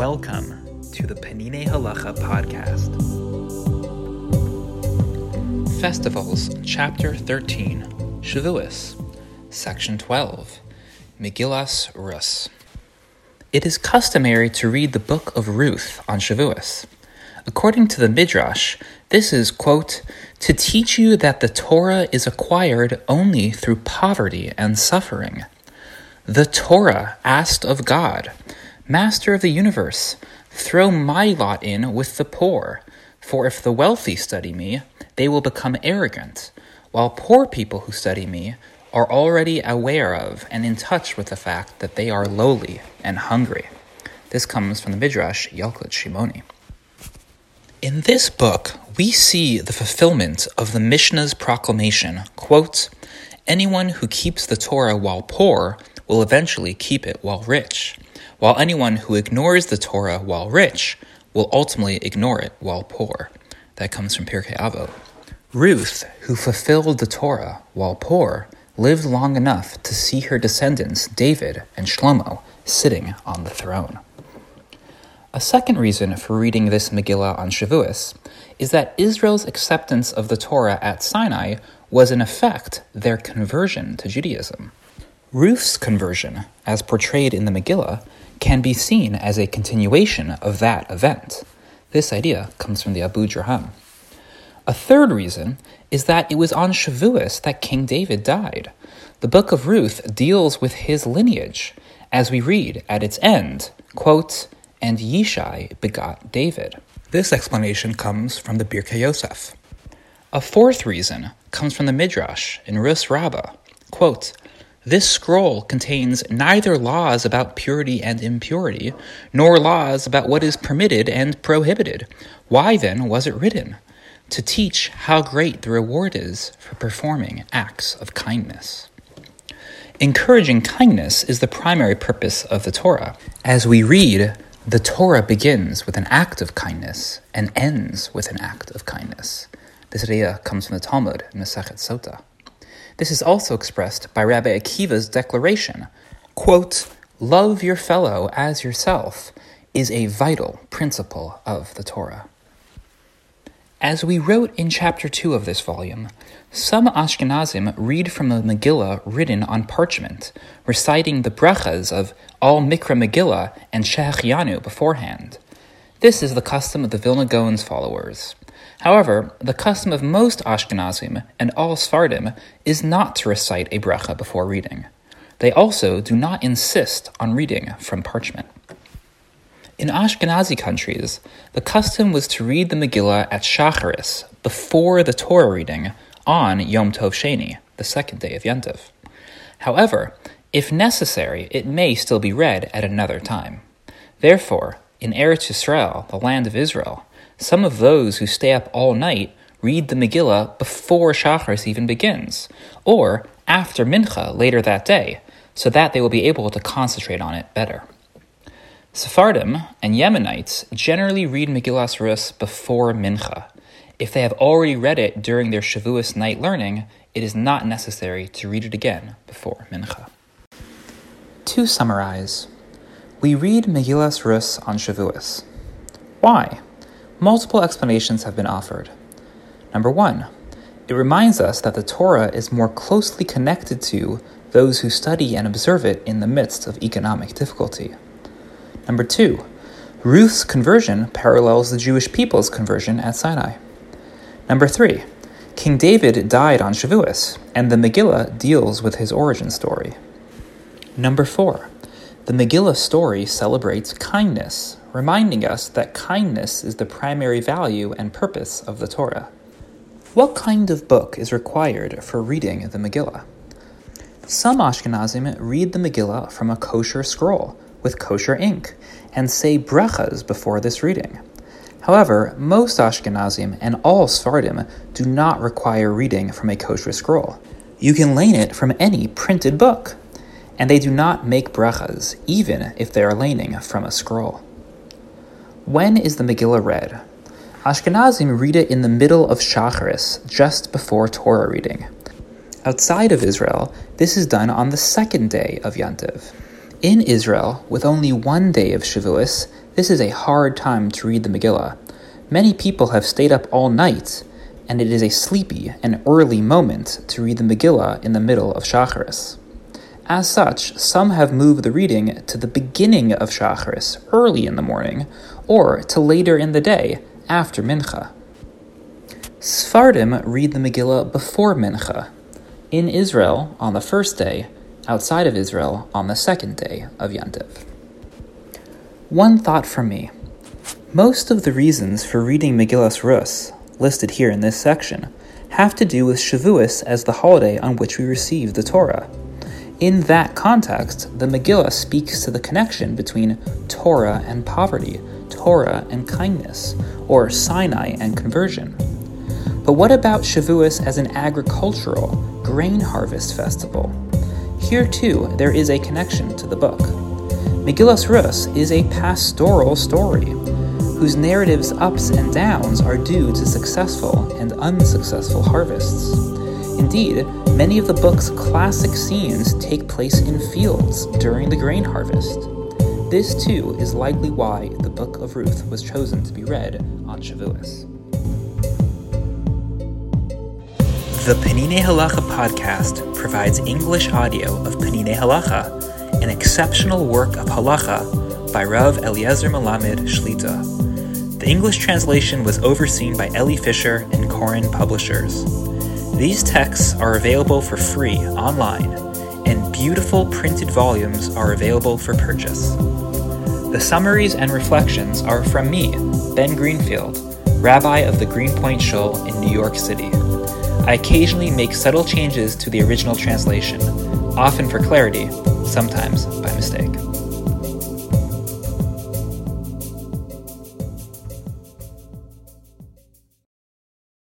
Welcome to the Peninei Halacha podcast. Festivals, Chapter 13, Shavuos, Section 12, Megillas Rus. It is customary to read the book of Ruth on Shavuos. According to the Midrash, this is, quote, to teach you that the Torah is acquired only through poverty and suffering. The Torah asked of God, Master of the universe, throw my lot in with the poor, for if the wealthy study me, they will become arrogant, while poor people who study me are already aware of and in touch with the fact that they are lowly and hungry. This comes from the Midrash Yalkut Shimoni. In this book, we see the fulfillment of the Mishnah's proclamation, quote, Anyone who keeps the Torah while poor will eventually keep it while rich while anyone who ignores the Torah while rich will ultimately ignore it while poor. That comes from Pirkei Avot. Ruth, who fulfilled the Torah while poor, lived long enough to see her descendants, David and Shlomo, sitting on the throne. A second reason for reading this Megillah on Shavuos is that Israel's acceptance of the Torah at Sinai was in effect their conversion to Judaism. Ruth's conversion, as portrayed in the Megillah, can be seen as a continuation of that event. This idea comes from the Abudarham. A third reason is that it was on Shavuos that King David died. The book of Ruth deals with his lineage, as we read at its end, quote, and Yishai begot David. This explanation comes from the Birkei Yosef. A fourth reason comes from the Midrash in Rus Rabbah, quote, this scroll contains neither laws about purity and impurity, nor laws about what is permitted and prohibited. Why then was it written? To teach how great the reward is for performing acts of kindness. Encouraging kindness is the primary purpose of the Torah. As we read, the Torah begins with an act of kindness and ends with an act of kindness. This idea comes from the Talmud in Masechet Sota. This is also expressed by Rabbi Akiva's declaration quote, Love your fellow as yourself is a vital principle of the Torah. As we wrote in chapter 2 of this volume, some Ashkenazim read from a Megillah written on parchment, reciting the brachas of al Mikra Megillah and Shehechianu beforehand. This is the custom of the Vilna Gaon's followers. However, the custom of most Ashkenazim and all Sfardim is not to recite a bracha before reading. They also do not insist on reading from parchment. In Ashkenazi countries, the custom was to read the Megillah at Shacharis, before the Torah reading, on Yom Tov Sheni, the second day of Yontiv. However, if necessary, it may still be read at another time. Therefore, in Eretz Yisrael, the land of Israel, some of those who stay up all night read the Megillah before Shacharis even begins, or after Mincha later that day, so that they will be able to concentrate on it better. Sephardim and Yemenites generally read Megillas Rus before Mincha. If they have already read it during their Shavuos night learning, it is not necessary to read it again before Mincha. To summarize, we read Megillas Rus on Shavuos. Why? Multiple explanations have been offered. Number one, it reminds us that the Torah is more closely connected to those who study and observe it in the midst of economic difficulty. Number two, Ruth's conversion parallels the Jewish people's conversion at Sinai. Number three, King David died on Shavuos, and the Megillah deals with his origin story. Number four, the Megillah story celebrates kindness, reminding us that kindness is the primary value and purpose of the Torah. What kind of book is required for reading the Megillah? Some Ashkenazim read the Megillah from a kosher scroll with kosher ink and say brachas before this reading. However, most Ashkenazim and all Sfardim do not require reading from a kosher scroll. You can learn it from any printed book, and they do not make brachas, even if they are learning from a scroll. When is the Megillah read? Ashkenazim read it in the middle of Shacharis, just before Torah reading. Outside of Israel, this is done on the second day of Yantiv. In Israel, with only one day of Shavuos, This is a hard time to read the Megillah. Many people have stayed up all night, and it is a sleepy and early moment to read the Megillah in the middle of Shacharis. As such, some have moved the reading to the beginning of Shacharis, early in the morning, or to later in the day, after Mincha. Sfardim read the Megillah before Mincha, in Israel on the first day, outside of Israel on the second day of Yantiv. One thought from me. Most of the reasons for reading Megillas Rus, listed here in this section, have to do with Shavuos as the holiday on which we receive the Torah. In that context, the Megillah speaks to the connection between Torah and poverty, Torah and kindness, or Sinai and conversion. But what about Shavuos as an agricultural, grain harvest festival? Here too, there is a connection to the book. Megillas Rus is a pastoral story, whose narrative's ups and downs are due to successful and unsuccessful harvests. Indeed, many of the book's classic scenes take place in fields during the grain harvest. This, too, is likely why the Book of Ruth was chosen to be read on Shavuos. The Peninei Halacha podcast provides English audio of Peninei Halacha, an exceptional work of halacha by Rav Eliezer Melamed Shlita. The English translation was overseen by Eli Fisher and Koren Publishers. These texts are available for free online, and beautiful printed volumes are available for purchase. The summaries and reflections are from me, Ben Greenfield, rabbi of the Greenpoint Shul in New York City. I occasionally make subtle changes to the original translation, often for clarity, sometimes by mistake.